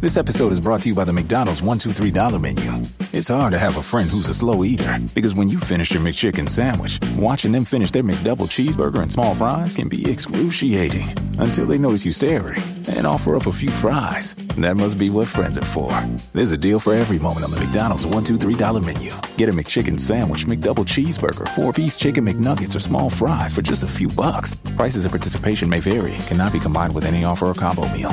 This episode is brought to you by the McDonald's one two three dollar menu. It's hard to have a friend who's a slow eater because when you finish your McChicken sandwich, watching them finish their McDouble cheeseburger and small fries can be excruciating until they notice you staring and offer up a few fries. That must be what friends are for. There's a deal for every moment on the McDonald's one two three dollar menu. Get a McChicken sandwich, McDouble cheeseburger, four piece chicken McNuggets, or small fries for just a few bucks. Prices and participation may vary. Cannot be combined with any offer or combo meal.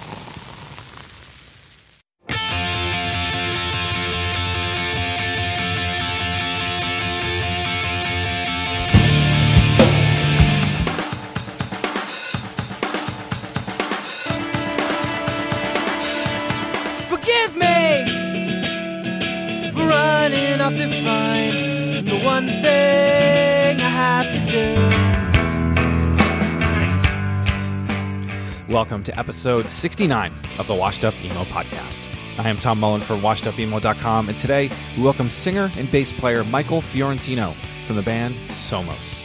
Welcome to episode 69 of the Washed Up Emo Podcast. I am Tom Mullen from washedupemo.com, and today we welcome singer and bass player Michael Fiorentino from the band Somos.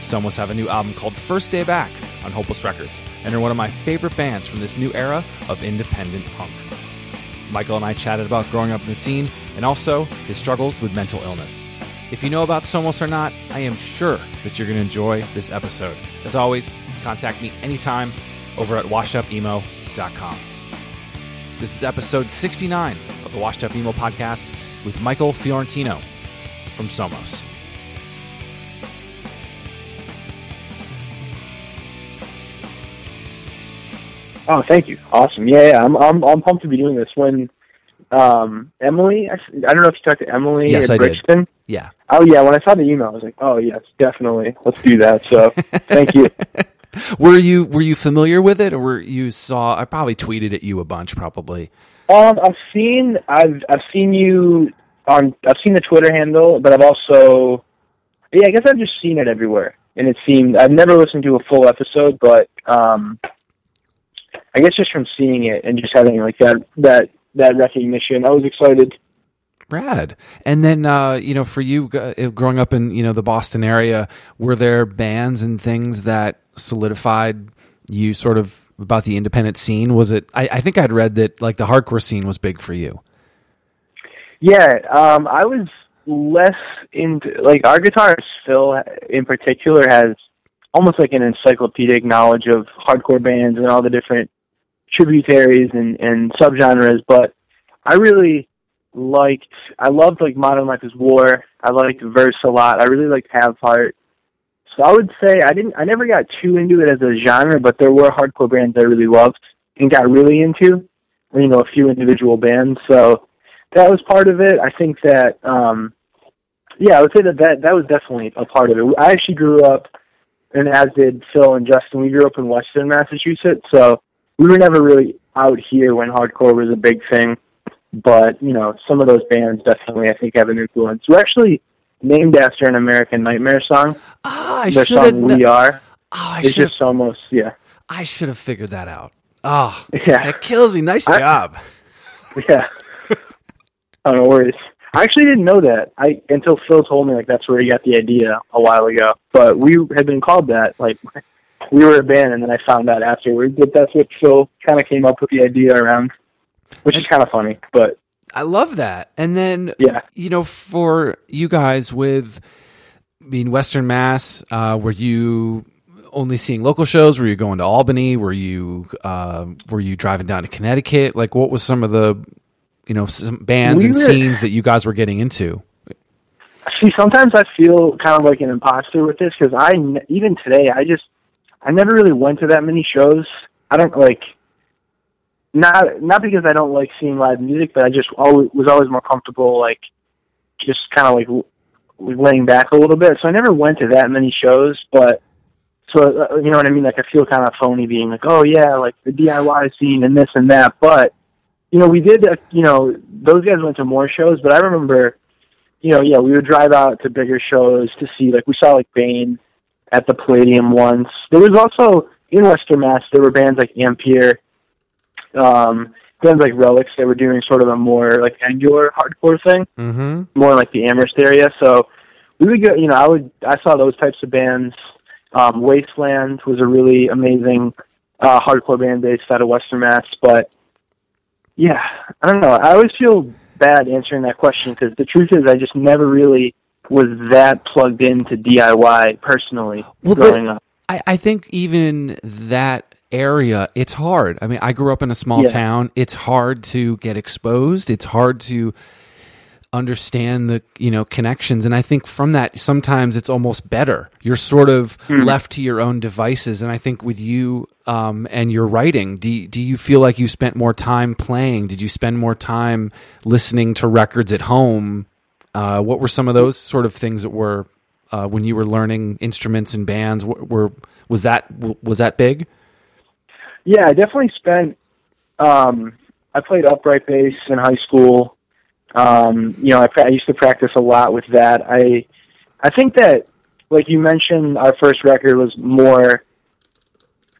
Somos have a new album called First Day Back on Hopeless Records, and are one of my favorite bands from this new era of independent punk. Michael and I chatted about growing up in the scene and also his struggles with mental illness. If you know about Somos or not, I am sure that you're going to enjoy this episode. As always, contact me anytime over at washedupemo.com. This is episode 69 of the Washed Up Emo podcast with Michael Fiorentino from Somos. Oh, thank you. Awesome. Yeah, yeah. I'm I'm I'm pumped to be doing this. When um Emily, I, I don't know if you talked to Emily Yes, at I did. Yeah. Oh yeah, when I saw the email, I was like, oh yes, definitely, let's do that. So thank you. Were you were you familiar with it or were you saw I probably tweeted at you a bunch probably. Um, I've seen I've I've seen you on I've seen the Twitter handle, but I've also yeah, I guess I've just seen it everywhere. And it seemed I've never listened to a full episode, but um I guess just from seeing it and just having like that that that recognition, I was excited. Rad. And then, uh, you know, for you uh, growing up in, you know, the Boston area, were there bands and things that solidified you sort of about the independent scene? Was it, I, I think I'd read that like the hardcore scene was big for you. Yeah, um, I was less into like our guitarist Phil in particular has almost like an encyclopedic knowledge of hardcore bands and all the different tributaries and, and subgenres, but I really liked I loved like Modern Life is War. I liked Verse a lot. I really liked Have Heart. So I would say I didn't I never got too into it as a genre, but there were hardcore bands I really loved and got really into. You know, a few individual bands. So that was part of it. I think that um yeah, I would say that that, that was definitely a part of it. I actually grew up and as did Phil and Justin, we grew up in Western Massachusetts, so we were never really out here when hardcore was a big thing. But, you know, some of those bands definitely I think have an influence. We're actually named after an American Nightmare song. Ah, I Their should have. song We Are. Oh, I It's should just almost yeah. I should have figured that out. Oh, Yeah. that kills me. Nice I- job. Yeah. oh, no worries. I actually didn't know that. I until Phil told me like that's where he got the idea a while ago. But we had been called that. Like we were a band, and then I found out afterwards that that's what Phil kind of came up with the idea around, which is kind of funny. But I love that. And then, Yeah. you know, for you guys with being Western Mass, uh, were you only seeing local shows? Were you going to Albany? Were you uh, were you driving down to Connecticut? Like, what was some of the you know some bands We and were- scenes that you guys were getting into? See, sometimes I feel kind of like an imposter with this because I even today I just I never really went to that many shows. I don't like not not because I don't like seeing live music, but I just always was always more comfortable like just kind of like laying back a little bit. So I never went to that many shows, but so uh, you know what I mean. Like I feel kind of phony being like, oh yeah, like the DIY scene and this and that, but you know, we did, uh, you know, those guys went to more shows, but I remember, you know, yeah, we would drive out to bigger shows to see, like, we saw, like, Bane at the Palladium once. There was also, in Western Mass, there were bands like Ampere, um, bands like Relics, they were doing sort of a more, like, angular hardcore thing, Mm-hmm. more like the Amherst area. So we would go, you know, I would, I saw those types of bands. Um, Wasteland was a really amazing uh, hardcore band based out of Western Mass, but yeah, I don't know. I always feel bad answering that question because the truth is, I just never really was that plugged into DIY personally Well, the- up. I, I think even that area, it's hard. I mean, I grew up in a small Yeah. town. It's hard to get exposed. It's hard to understand the you know connections and i think from that sometimes it's almost better you're sort of left to your own devices and i think with you um, and your writing do, you- do you feel like you spent more time playing did you spend more time listening to records at home uh, what were some of those sort of things that were uh, when you were learning instruments and bands were, were was that was that big Yeah, I definitely spent. Um, I played upright bass in high school. Um, you know, I, I used to practice a lot with that. I, I think that, like you mentioned, our first record was more,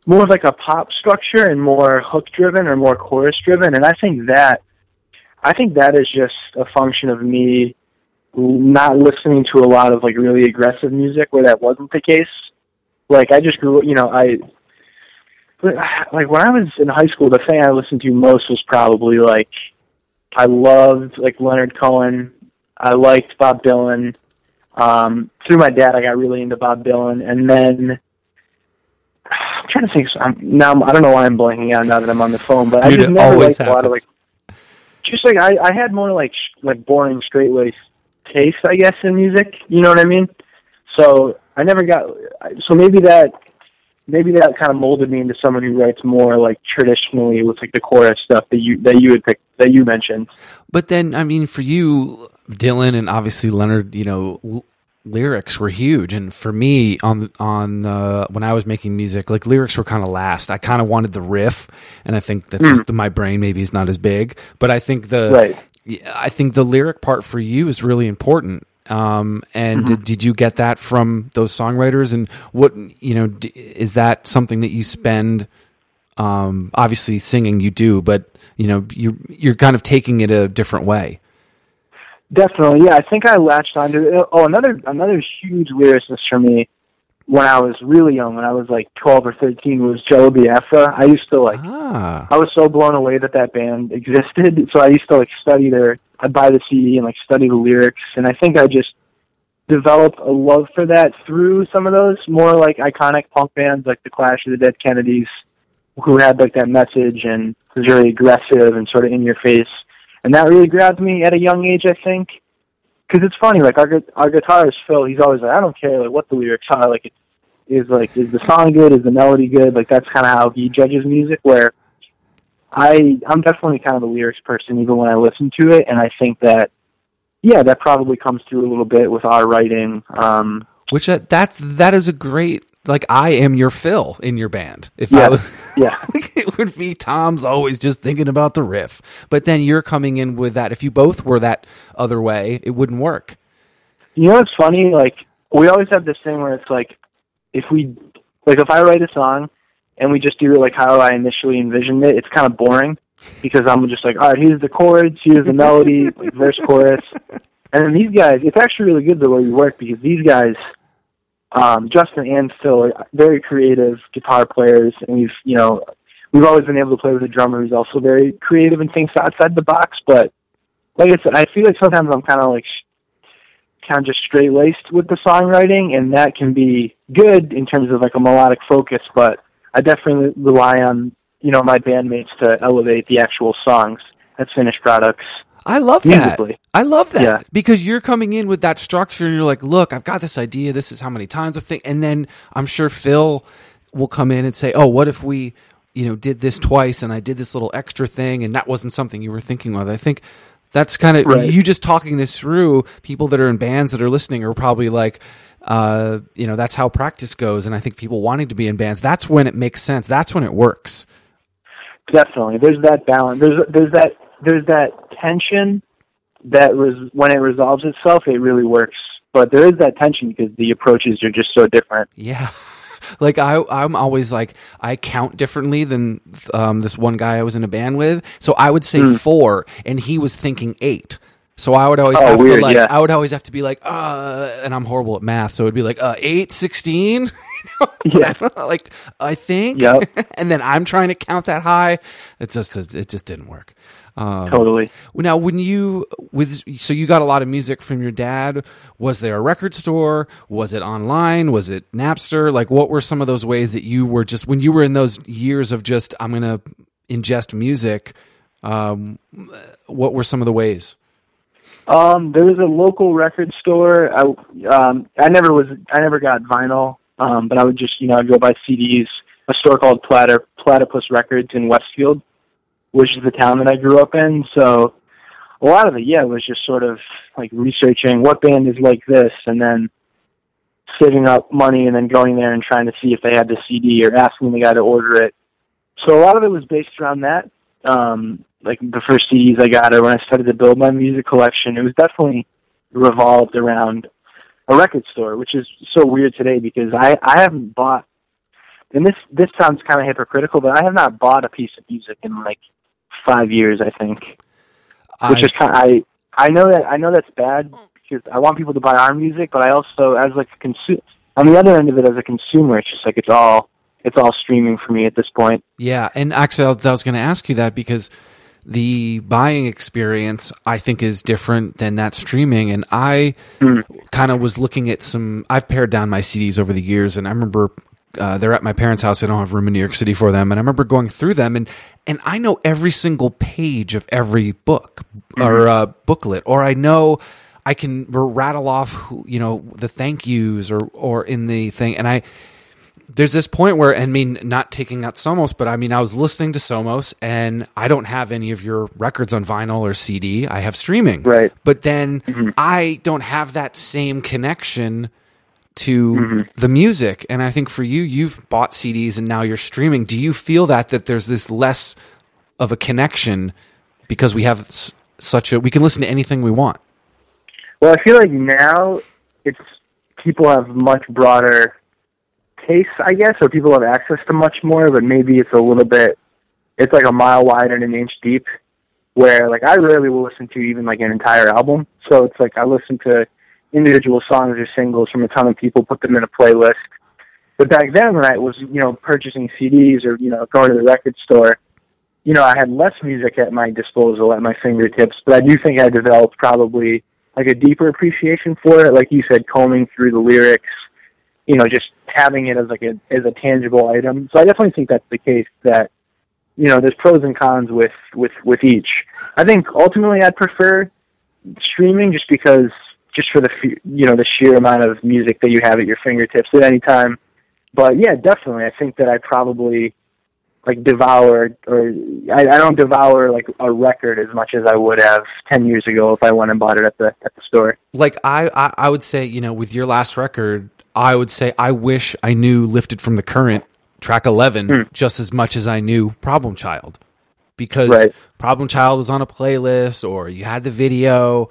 more of like a pop structure and more hook driven or more chorus driven, and I think that, I think that is just a function of me not listening to a lot of like really aggressive music where that wasn't the case. Like I just grew, you know, I like when I was in high school, the thing I listened to most was probably like I loved like Leonard Cohen. I liked Bob Dylan. Um, through my dad, I got really into Bob Dylan, and then I'm trying to think. I'm, now I'm- I don't know why I'm blanking out now that I'm on the phone, but I just never always liked a lot of like just like I, I had more like sh- like boring straight laced taste, I guess, in music. You know what I mean? So I never got. So maybe that maybe that kind of molded me into someone who writes more like traditionally with like the chorus stuff that you that you had picked that you mentioned. But then, I mean, for you, Dylan and obviously Leonard, you know, l- lyrics were huge. And for me, on on uh, when I was making music, like lyrics were kind of last. I kind of wanted the riff, and I think that's just my brain maybe is not as big. But I think the Right. I think the lyric part for you is really important. Um, and did, did you get that from those songwriters? And what you know d- is that something that you spend? Um, obviously, singing you do, but you know you you're kind of taking it a different way. Definitely, yeah. I think I latched onto it. Oh, another another huge lyricist for me when I was really young, when I was like twelve or thirteen, was Jello Biafra. I used to like Ah, I was so blown away that that band existed. So I used to like study their, I'd buy the CD and like study the lyrics. And I think I just developed a love for that through some of those more like iconic punk bands like the Clash of the Dead Kennedys, who had like that message and was really aggressive and sort of in your face. And that really grabbed me at a young age, I think. Because it's funny, like our our guitarist Phil, he's always like, I don't care like what the lyrics are, like it is like is the song good, is the melody good, like that's kind of how he judges music. Where I I'm definitely kind of a lyrics person, even when I listen to it, and I think that yeah, that probably comes through a little bit with our writing. Um, which uh, that that is a great like I am your Phil in your band. If I Yeah. was, yeah, it would be Tom's always just thinking about the riff, but then you're coming in with that. If you both were that other way, it wouldn't work. You know what's funny? Like we always have this thing where it's like if we like if I write a song and we just do it like how I initially envisioned it, it's kind of boring because I'm just like, all right, here's the chords, here's the melody, like verse chorus, and then these guys. It's actually really good the way we work because these guys, um, Justin and Phil, are very creative guitar players, and we've you know we've always been able to play with a drummer who's also very creative and thinks outside the box. But like I said, I feel like sometimes I'm kind of like kind of just straight laced with the songwriting, and that can be good in terms of like a melodic focus. But I definitely rely on you know my bandmates to elevate the actual songs as finished products. I love that. Musically. I love that Yeah. because you're coming in with that structure and you're like, look, I've got this idea. This is how many times I think, and then I'm sure Phil will come in and say, oh, what if we, you know, did this twice and I did this little extra thing and that wasn't something you were thinking of. I think that's kind of Right. you just talking this through. People that are in bands that are listening are probably like. Uh, you know that's how practice goes, and I think people wanting to be in bands. That's when it makes sense. That's when it works. Definitely, there's that balance. There's there's that there's that tension that was when it resolves itself, it really works. But there is that tension because the approaches are just so different. Yeah. Like I, I'm always like I count differently than um, this one guy I was in a band with. So I would say Hmm. four, and he was thinking eight. So I would always Oh, have to like yeah. I would always have to be like uh, and I'm horrible at math, so it'd be like uh, eight, sixteen. Yeah. like I think, Yep. and then I'm trying to count that high. It just it just didn't work. Um, Totally. now, when you with so you got a lot of music from your dad. Was there a record store? Was it online? Was it Napster? Like, what were some of those ways that you were just when you were in those years of just I'm gonna ingest music? Um, what were some of the ways? Um, there was a local record store. I um, I never was I never got vinyl, um, but I would just you know I'd go buy CDs. A store called Platter Platypus Records in Westfield, which is the town that I grew up in. So a lot of it, yeah, was just sort of like researching what band is like this, and then saving up money and then going there and trying to see if they had the CD or asking the guy to order it. So a lot of it was based around that. Um, like the first CDs I got, or when I started to build my music collection, it was definitely revolved around a record store, which is so weird today because I I haven't bought, and this this sounds kind of hypocritical, but I have not bought a piece of music in like five years, I think, which I- is kind. of, I I know that I know that's bad because I want people to buy our music, but I also as like a consumer on the other end of it as a consumer, it's just like it's all it's all streaming for me at this point. Yeah, and actually, I was- I was going to ask you that because the buying experience I think is different than that streaming, and I hmm. kind of was looking at some. I've pared down my CDs over the years, and I remember. Uh, they're at my parents' house. I don't have room in New York City for them, and I remember going through them, and and I know every single page of every book or uh, booklet, or I know I can rattle off, who, you know, the thank yous or or in the thing, and I there's this point where and I mean, not taking out Somos, but I mean, I was listening to Somos, and I don't have any of your records on vinyl or CD. I have streaming, Right. But then I don't have that same connection to Mm-hmm. the music. And I think for you, you've bought CDs and now you're streaming. Do you feel that that there's this less of a connection because we have s- such a we can listen to anything we want? Well, I feel like now it's people have much broader tastes, I guess, or people have access to much more, but maybe it's a little bit, it's like a mile wide and an inch deep, where like I rarely will listen to even like an entire album. So it's like I listen to individual songs or singles from a ton of people, put them in a playlist. But back then, when I was, you know, purchasing CDs or, you know, going to the record store, you know, I had less music at my disposal, at my fingertips, but I do think I developed probably like a deeper appreciation for it. Like you said, combing through the lyrics, you know, just having it as like a as a tangible item. So I definitely think that's the case. That you know, there's pros and cons with with with each. I think ultimately I'd prefer streaming just because just for the you know the sheer amount of music that you have at your fingertips at any time. But yeah, definitely, I think that I probably like devour or I, I don't devour like a record as much as I would have ten years ago if I went and bought it at the at the store. like I, I I would say you know with your last record I would say I wish I knew lifted from the current track 11 hmm. just as much as I knew Problem Child because Right. Problem Child was on a playlist or you had the video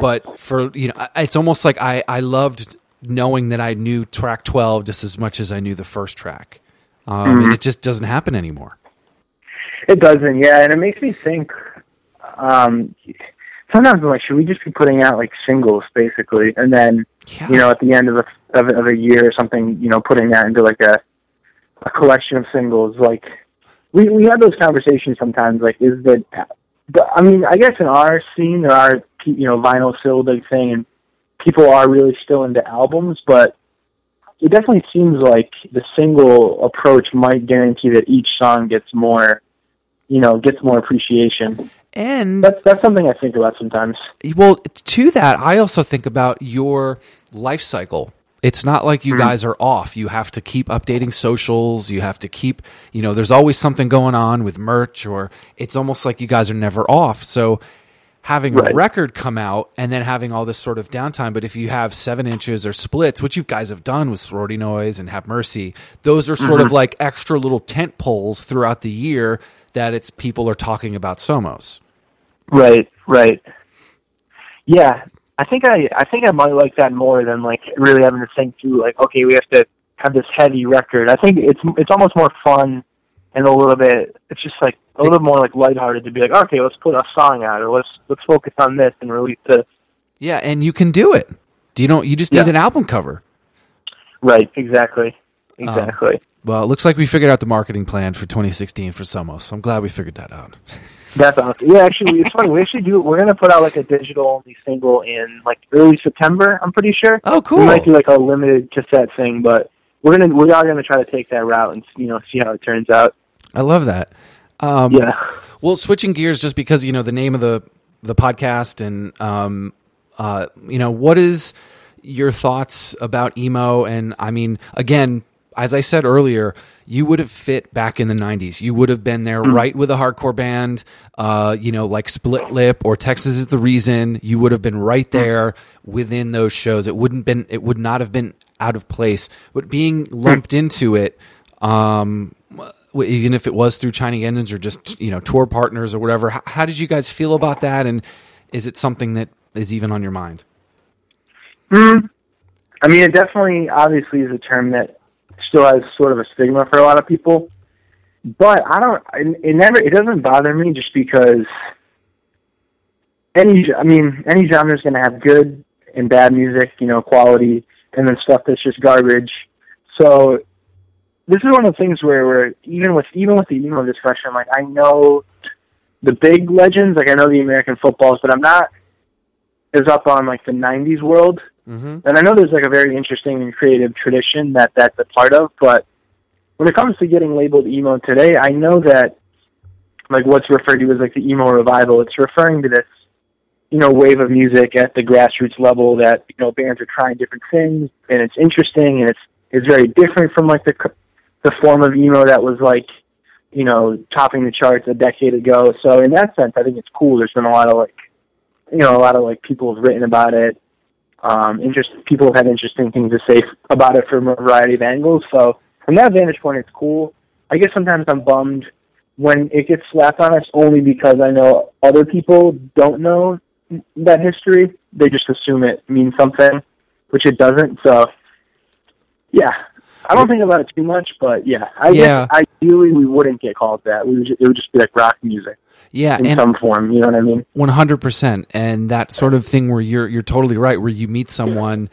but for you know it's almost like I I loved knowing that I knew track 12 just as much as I knew the first track um, and it just doesn't happen anymore It doesn't, yeah, and it makes me think. Um, sometimes I'm like, should we just be putting out like singles, basically, and then Yeah. you know at the end of a of, a- of a year or something, you know, putting that into like a a collection of singles. Like we we have those conversations sometimes. Like, is that? But I mean, I guess in our scene there are you know vinyl still a big thing, and people are really still into albums, but it definitely seems like the single approach might guarantee that each song gets more, you know, gets more appreciation. and That's that's something I think about sometimes. Well, to that, I also think about your life cycle. It's not like you mm-hmm. guys are off. You have to keep updating socials. You have to keep, you know, there's always something going on with merch, or it's almost like you guys are never off. So having a record come out and then having all this sort of downtime. But if you have seven inches or splits, which you guys have done with Sorority Noise and Have Mercy, those are sort of mm-hmm. like extra little tent poles throughout the year that it's people are talking about Somos. Right, right. Yeah, I think I I think I might like that more than like really having to think through like okay we have to have this heavy record. I think it's it's almost more fun and a little bit it's just like a little more like lighthearted to be like okay let's put a song out or let's let's focus on this and release this. Yeah, and you can do it. Do you don't? You just need Yeah. an album cover. Right, exactly, exactly. Um, well, it looks like we figured out the marketing plan for 2016 for Somos. I'm glad we figured that out. That's awesome. Yeah, actually, it's funny. We actually do. We're gonna put out like a digital only single in like early September. I'm pretty sure. Oh, cool. We might do like a limited cassette thing, but we're gonna we are gonna try to take that route and you know see how it turns out. I love that. Um, Yeah. Well, switching gears, just because you know the name of the the podcast, and um, uh, you know, what is your thoughts about emo? And I mean, again, as I said earlier, you would have fit back in the '90s. You would have been there, right, with a hardcore band, uh, you know, like Split Lip or Texas is the Reason. You would have been right there within those shows. It wouldn't been. It would not have been out of place. But being lumped into it. Um, even if it was through Tiny Engines or just you know tour partners or whatever. How, how did you guys feel about that? And is it something that is even on your mind? Mm, I mean, it definitely, obviously, is a term that still has sort of a stigma for a lot of people. But I don't. It, it never. It doesn't bother me just because any. I mean, any genre is going to have good and bad music, you know, quality, and then stuff that's just garbage. So this is one of the things where, where even with even with the emo discussion, like I know the big legends, like I know the American footballs, but I'm not as up on like the '90s world. Mm-hmm. And I know there's like a very interesting and creative tradition that that's a part of, but when it comes to getting labeled emo today, I know that like what's referred to as like the emo revival, it's referring to this, you know, wave of music at the grassroots level that, you know, bands are trying different things and it's interesting and it's it's very different from like the the form of emo that was like, you know, topping the charts a decade ago. So in that sense, I think it's cool. There's been a lot of like you know, a lot of like people have written about it um, interest people have had interesting things to say about it from a variety of angles. So from that vantage point, it's cool. I guess sometimes I'm bummed when it gets slapped on us only because I know other people don't know that history. They just assume it means something, which it doesn't. So yeah, I don't think about it too much, but yeah, I Yeah. guess ideally we wouldn't get called that. We would just, it would just be like rock music Yeah, in some form. You know what I mean? One hundred percent, and that sort of thing where you're you're totally right, where you meet someone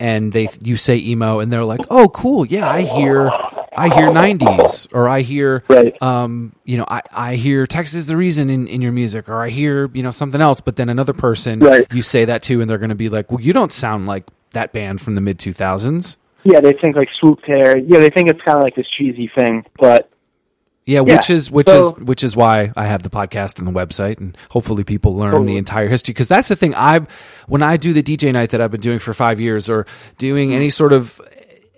and they you say emo and they're like, oh, cool, yeah, I hear I hear '90s or I hear Right. um you know I I hear Texas is the reason in in your music or I hear you know something else, but then another person Right. you say that to and they're going to be like, well, you don't sound like that band from the mid two thousands. Yeah, they think like swoop hair. Yeah, they think it's kind of like this cheesy thing, but Yeah, Yeah, which is which so- is which is why I have the podcast and the website, and hopefully people learn Totally. the entire history. Because that's the thing. I when I do the DJ night that I've been doing for five years, or doing any sort of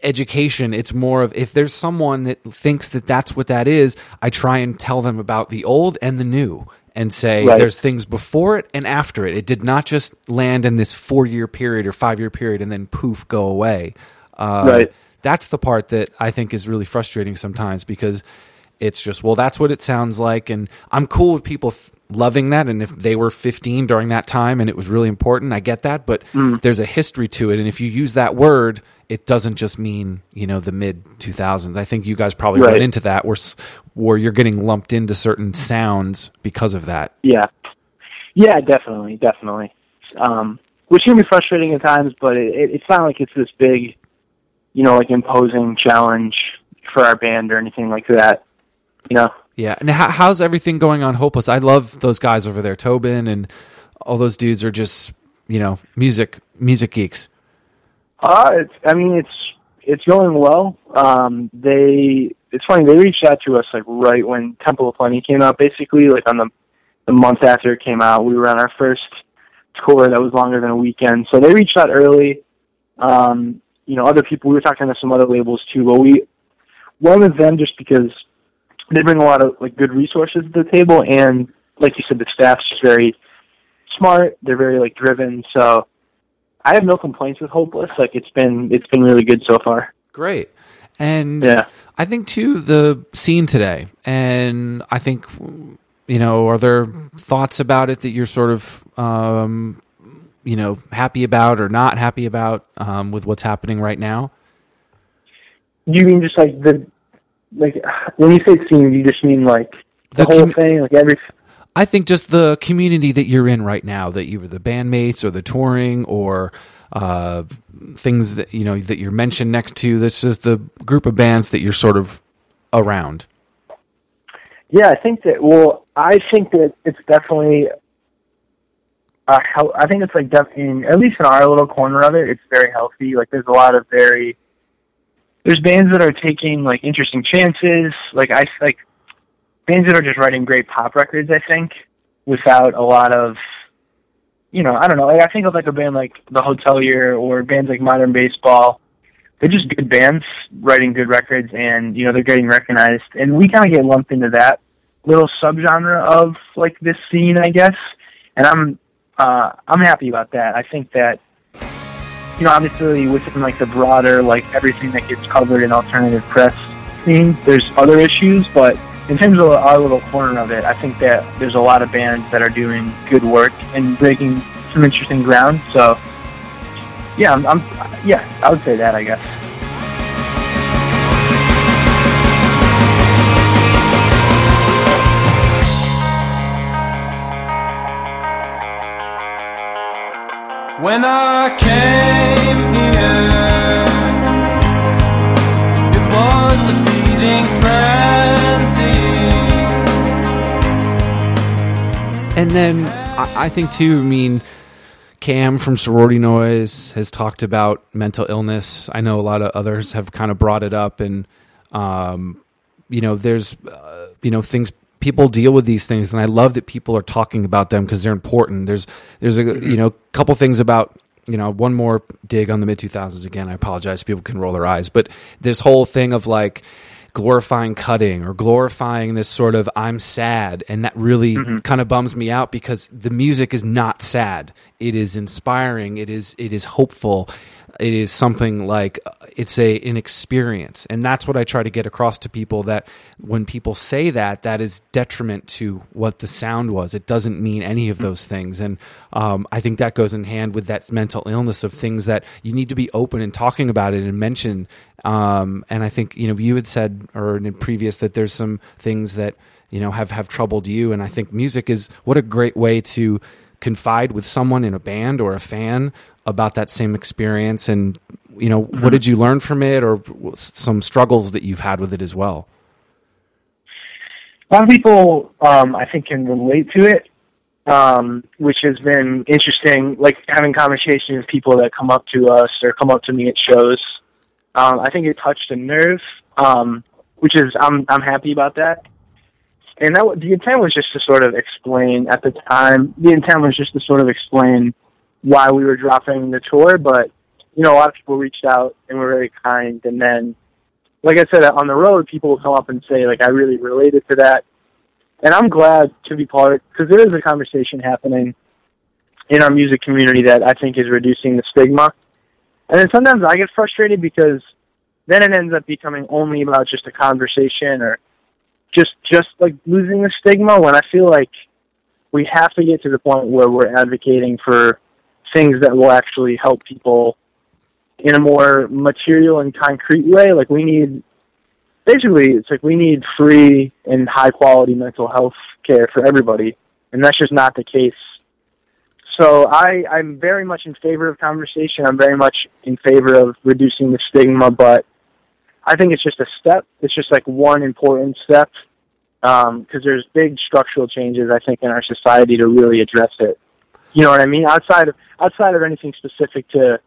education, it's more of if there's someone that thinks that that's what that is, I try and tell them about the old and the new. And say Right. there's things before it and after it. It did not just land in this four year period or five year period and then poof go away. Uh, Right. That's the part that I think is really frustrating sometimes because it's just well that's what it sounds like. And i'm cool with people th- loving that. And if they were 15 during that time and it was really important i get that. But there's a history to it. And if you use that word it doesn't just mean you know the mid 2000s i think you guys probably Right. run into that where where you're getting lumped into certain sounds because of that. Yeah, yeah, definitely, definitely. Um, which can be frustrating at times, but it, it, it's not like it's this big, you know, like imposing challenge for our band or anything like that. You know, yeah and how, how's everything going on hopeless i love those guys over there tobin and all those dudes are just you know music music geeks uh, it's, I mean, it's it's going well. Um, they, it's funny. They reached out to us like right when Temple of Plenty came out, basically like on the the month after it came out. We were on our first tour that was longer than a weekend, so they reached out early. Um, you know, other people. We were talking to some other labels too, but we went with them just because they bring a lot of like good resources to the table, and like you said, the staff's just very smart. They're very like driven. So I have no complaints with Hopeless. Like it's been it's been really good so far. Great. And Yeah. I think too the scene today, and I think you know, are there thoughts about it that you're sort of, um, you know, happy about or not happy about um, with what's happening right now? You mean just like the like when you say scene, you just mean like the, the whole com- thing, like every. I think just the community that you're in right now, that you were the bandmates or the touring or uh, things that you know that you're mentioned next to. This is the group of bands that you're sort of around. Yeah, I think that. Well, I think that it's definitely. Uh, I think it's like definitely, at least in our little corner of it, it's very healthy. Like there's a lot of very. There's bands that are taking like interesting chances. Like I like bands that are just writing great pop records. I think without a lot of you know, I don't know. Like I think of like a band like The Hotelier or bands like Modern Baseball. They're just good bands writing good records, and you know they're getting recognized. And we kind of get lumped into that little subgenre of like this scene, I guess. And I'm uh, I'm happy about that. I think that you know, obviously within like the broader like everything that gets covered in alternative press scene, there's other issues, but in terms of our little corner of it, I think that there's a lot of bands that are doing good work and breaking some interesting ground. So, yeah, I'm, I'm yeah, I would say that, I guess. When I came here, it was a feeding And then I, I think too. I mean, Cam from Sorority Noise has talked about mental illness. I know a lot of others have kind of brought it up, and um, you know, there's uh, you know things people deal with these things, and I love that people are talking about them because they're important. There's there's a you know couple things about you know one more dig on the mid 2000s again. I apologize, people can roll their eyes, but this whole thing of like glorifying cutting or glorifying this sort of I'm sad and that really mm-hmm. kind of bums me out because the music is not sad. It is inspiring, it is it is hopeful. It is something like it's a an experience. And that's what I try to get across to people that when people say that that is detriment to what the sound was. It doesn't mean any of those things. And um, I think that goes in hand with that mental illness of things that you need to be open and talking about it and mention. Um, and I think you know you had said or in previous that there's some things that you know have have troubled you, and I think music is what a great way to confide with someone in a band or a fan about that same experience and you know mm-hmm. what did you learn from it or some struggles that you've had with it as well a lot of people um, i think can relate to it um, which has been interesting like having conversations with people that come up to us or come up to me at shows um, I think it touched a nerve, um, which is I'm I'm happy about that. And that the intent was just to sort of explain at the time. The intent was just to sort of explain why we were dropping the tour, but you know a lot of people reached out and were very kind. And then, like I said, on the road, people will come up and say like I really related to that, and I'm glad to be part because there is a conversation happening in our music community that I think is reducing the stigma and then sometimes I get frustrated because then it ends up becoming only about just a conversation or just just like losing the stigma when I feel like we have to get to the point where we're advocating for things that will actually help people in a more material and concrete way. Like we need basically it's like we need free and high quality mental health care for everybody. And that's just not the case so I, I'm very much in favor of conversation. I'm very much in favor of reducing the stigma, but I think it's just a step. It's just like one important step because um, there's big structural changes I think in our society to really address it. You know what I mean? Outside of outside of anything specific to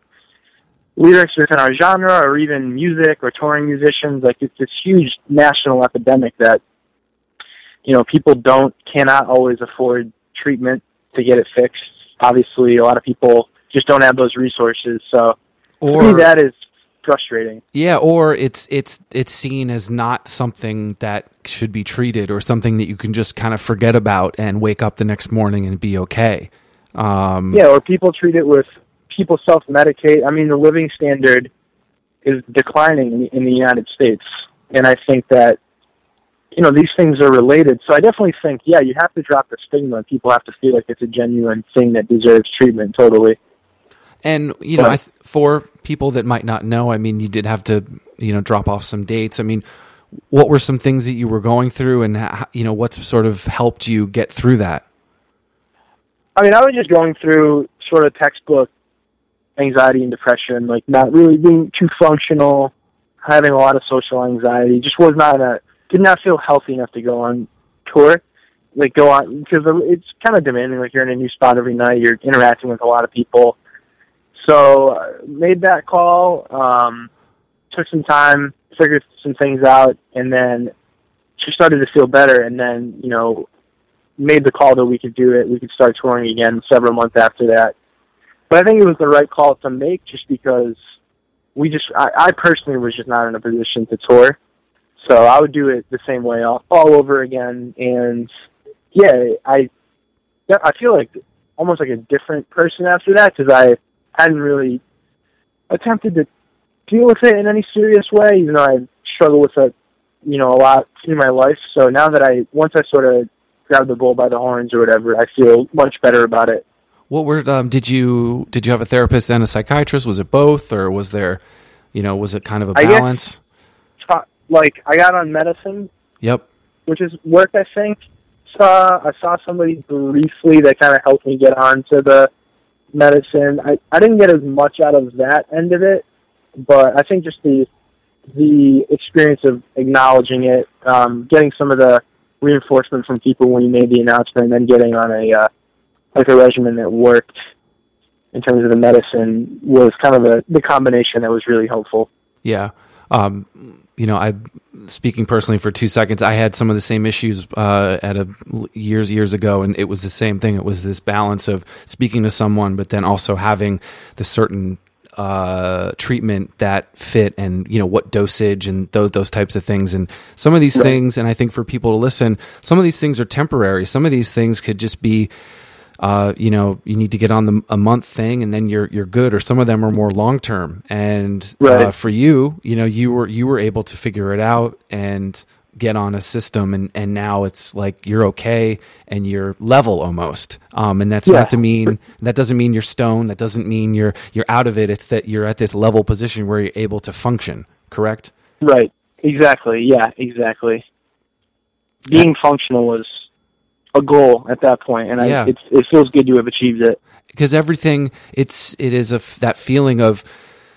lyrics within our genre or even music or touring musicians, like it's this huge national epidemic that you know people don't cannot always afford treatment to get it fixed obviously a lot of people just don't have those resources. So or, to me, that is frustrating. Yeah, or it's it's it's seen as not something that should be treated, or something that you can just kind of forget about and wake up the next morning and be okay. Um, yeah, or people treat it with people self medicate. I mean, the living standard is declining in the, in the United States, and I think that you know these things are related. So I definitely think yeah, you have to drop the stigma. People have to feel like it's a genuine thing that deserves treatment. Totally. And you know, I th- for people that might not know, I mean, you did have to you know drop off some dates. I mean, what were some things that you were going through, and you know, what's sort of helped you get through that? I mean, I was just going through sort of textbook anxiety and depression, like not really being too functional, having a lot of social anxiety. Just was not a did not feel healthy enough to go on tour. Like go on because it's kind of demanding. Like you're in a new spot every night. You're interacting with a lot of people. So uh, made that call. Um, took some time, figured some things out, and then just started to feel better. And then you know made the call that we could do it. We could start touring again several months after that. But I think it was the right call to make just because we just, I, I personally was just not in a position to tour. So I would do it the same way all, all over again. And yeah, I, I feel like almost like a different person after that because I hadn't really attempted to deal with it in any serious way, even though I struggled with it, you know, a lot through my life. So now that I, once I sort of grab the bull by the horns or whatever, I feel much better about it. What were um, did you did you have a therapist and a psychiatrist? Was it both, or was there, you know, was it kind of a balance? I guess, like I got on medicine. Yep. Which is work, I think. Saw I saw somebody briefly that kind of helped me get onto the medicine. I I didn't get as much out of that end of it, but I think just the the experience of acknowledging it, um, getting some of the reinforcement from people when you made the announcement, and then getting on a uh, like a regimen that worked in terms of the medicine was kind of a, the combination that was really helpful. Yeah. Um, you know, I speaking personally for two seconds, I had some of the same issues uh, at a years years ago, and it was the same thing. It was this balance of speaking to someone, but then also having the certain uh, treatment that fit and you know what dosage and those those types of things and some of these right. things and I think for people to listen some of these things are temporary some of these things could just be uh, you know you need to get on the a month thing and then you're you're good or some of them are more long term and uh, right. uh, for you you know you were you were able to figure it out and get on a system and, and now it's like you're okay and you're level almost. Um, and that's yeah. not to mean that doesn't mean you're stoned. That doesn't mean you're you're out of it. It's that you're at this level position where you're able to function correct? Right. Exactly. Yeah exactly. Being yeah. functional was a goal at that point and yeah. I, it feels good to have achieved it. Because everything it's it is a that feeling of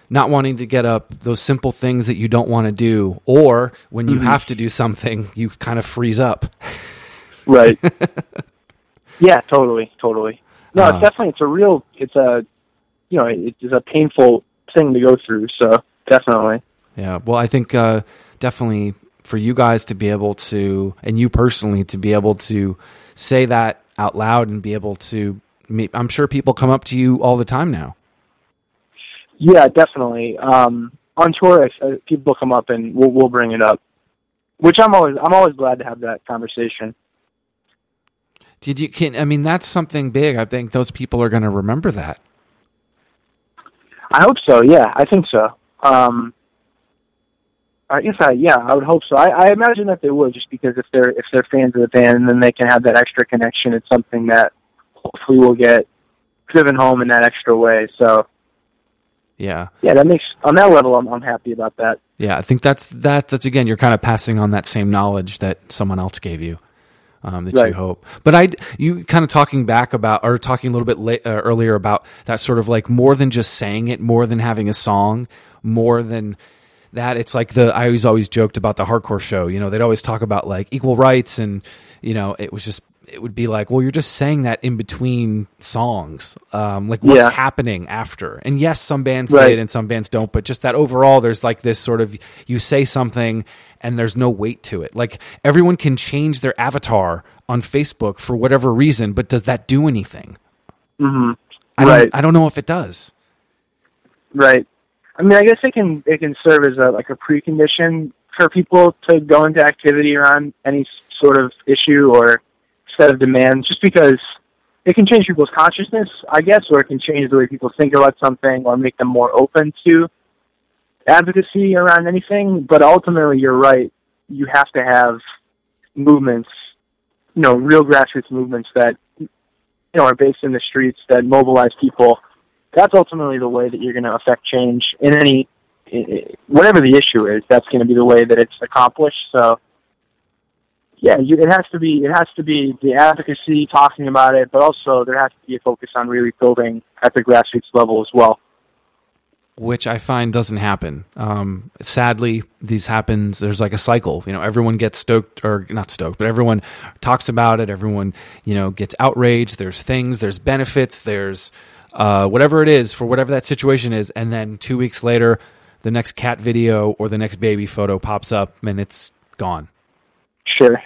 not wanting to get up, those simple things that you don't want to do, or when you mm-hmm. have to do something, you kind of freeze up. right. yeah, totally, totally. No, uh, it's definitely it's a real it's a you know it's a painful thing to go through. So definitely. Yeah. Well, I think uh, definitely for you guys to be able to, and you personally to be able to say that out loud and be able to. I'm sure people come up to you all the time now. Yeah, definitely. Um, on tour, uh, people come up and we'll we'll bring it up, which I'm always I'm always glad to have that conversation. Did you can I mean that's something big. I think those people are going to remember that. I hope so. Yeah, I think so. Um, I guess I yeah I would hope so. I, I imagine that they would just because if they're if they're fans of the band, then they can have that extra connection. It's something that hopefully will get driven home in that extra way. So yeah. Yeah, that makes on that level I'm I'm happy about that. Yeah, I think that's that that's again you're kind of passing on that same knowledge that someone else gave you. Um, that right. you hope, but I, you kind of talking back about, or talking a little bit late, uh, earlier about that sort of like more than just saying it, more than having a song, more than that. It's like the I always always joked about the hardcore show. You know, they'd always talk about like equal rights, and you know, it was just it would be like, well, you're just saying that in between songs, um, like what's yeah. happening after. And yes, some bands right. did and some bands don't, but just that overall, there's like this sort of you say something and there's no weight to it. Like everyone can change their avatar on Facebook for whatever reason, but does that do anything? Mm-hmm. I right. don't. I don't know if it does. Right. I mean, I guess it can it can serve as a like a precondition for people to go into activity around any sort of issue or set of demands just because it can change people's consciousness, I guess, or it can change the way people think about something or make them more open to advocacy around anything. But ultimately, you're right. You have to have movements, you know, real grassroots movements that you know are based in the streets that mobilize people. That's ultimately the way that you're going to affect change in any whatever the issue is. That's going to be the way that it's accomplished. So yeah, you, it has to be it has to be the advocacy, talking about it, but also there has to be a focus on really building at the grassroots level as well. Which I find doesn't happen. Um, sadly, these happens. There's like a cycle. You know, everyone gets stoked or not stoked, but everyone talks about it. Everyone, you know, gets outraged. There's things. There's benefits. There's uh, whatever it is for whatever that situation is, and then two weeks later, the next cat video or the next baby photo pops up, and it's gone Sure.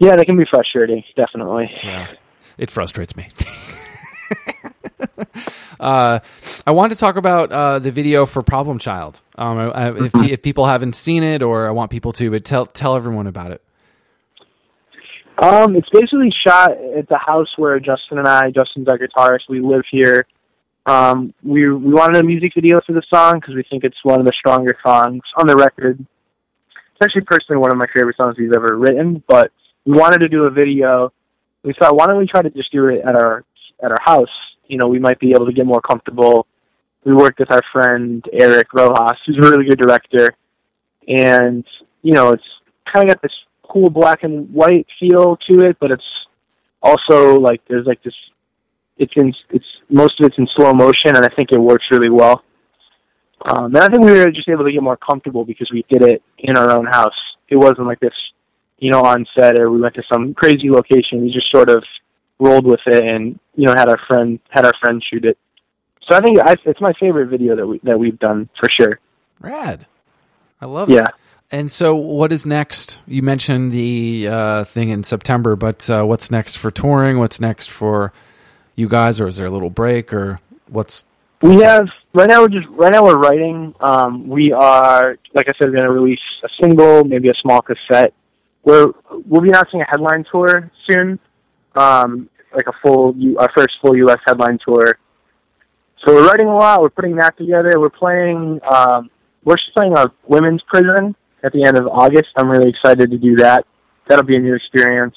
Yeah, that can be frustrating, definitely. Yeah, it frustrates me. uh, I want to talk about uh, the video for Problem Child. Um, I, if, mm-hmm. if people haven't seen it, or I want people to, but tell tell everyone about it. Um, it's basically shot at the house where Justin and I, Justin's our guitarist, we live here. Um, we we wanted a music video for the song because we think it's one of the stronger songs on the record actually personally one of my favorite songs he's ever written. But wanted to do a video. We thought, why don't we try to just do it at our at our house? You know, we might be able to get more comfortable. We worked with our friend Eric Rojas, who's a really good director, and you know, it's kind of got this cool black and white feel to it, but it's also like there's like this. It's in it's most of it's in slow motion, and I think it works really well. Um, and I think we were just able to get more comfortable because we did it in our own house. It wasn't like this, you know, on set or we went to some crazy location. We just sort of rolled with it and you know had our friend had our friend shoot it. So I think I, it's my favorite video that we that we've done for sure. Rad, I love yeah. it. Yeah. And so, what is next? You mentioned the uh, thing in September, but uh, what's next for touring? What's next for you guys, or is there a little break, or what's we have right now. We're just right now we're writing. Um, we are, like I said, we're going to release a single, maybe a small cassette. We're we'll be announcing a headline tour soon, um, like a full our first full U.S. headline tour. So we're writing a lot. We're putting that together. We're playing. Um, we're just playing a women's prison at the end of August. I'm really excited to do that. That'll be a new experience.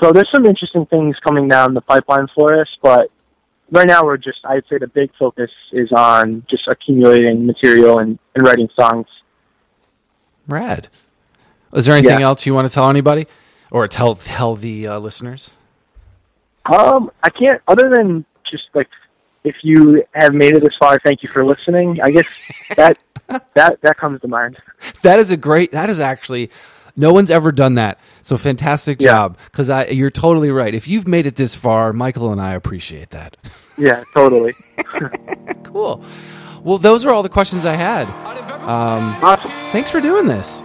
So there's some interesting things coming down the pipeline for us, but right now we're just I'd say the big focus is on just accumulating material and, and writing songs. Rad. Is there anything yeah. else you want to tell anybody, or tell tell the uh, listeners? Um, I can't. Other than just like, if you have made it this far, thank you for listening. I guess that that that comes to mind. That is a great. That is actually no one's ever done that. So fantastic job. Because I, you're totally right. If you've made it this far, Michael and I appreciate that. Yeah, totally. cool. Well, those are all the questions I had. Um, awesome. Thanks for doing this.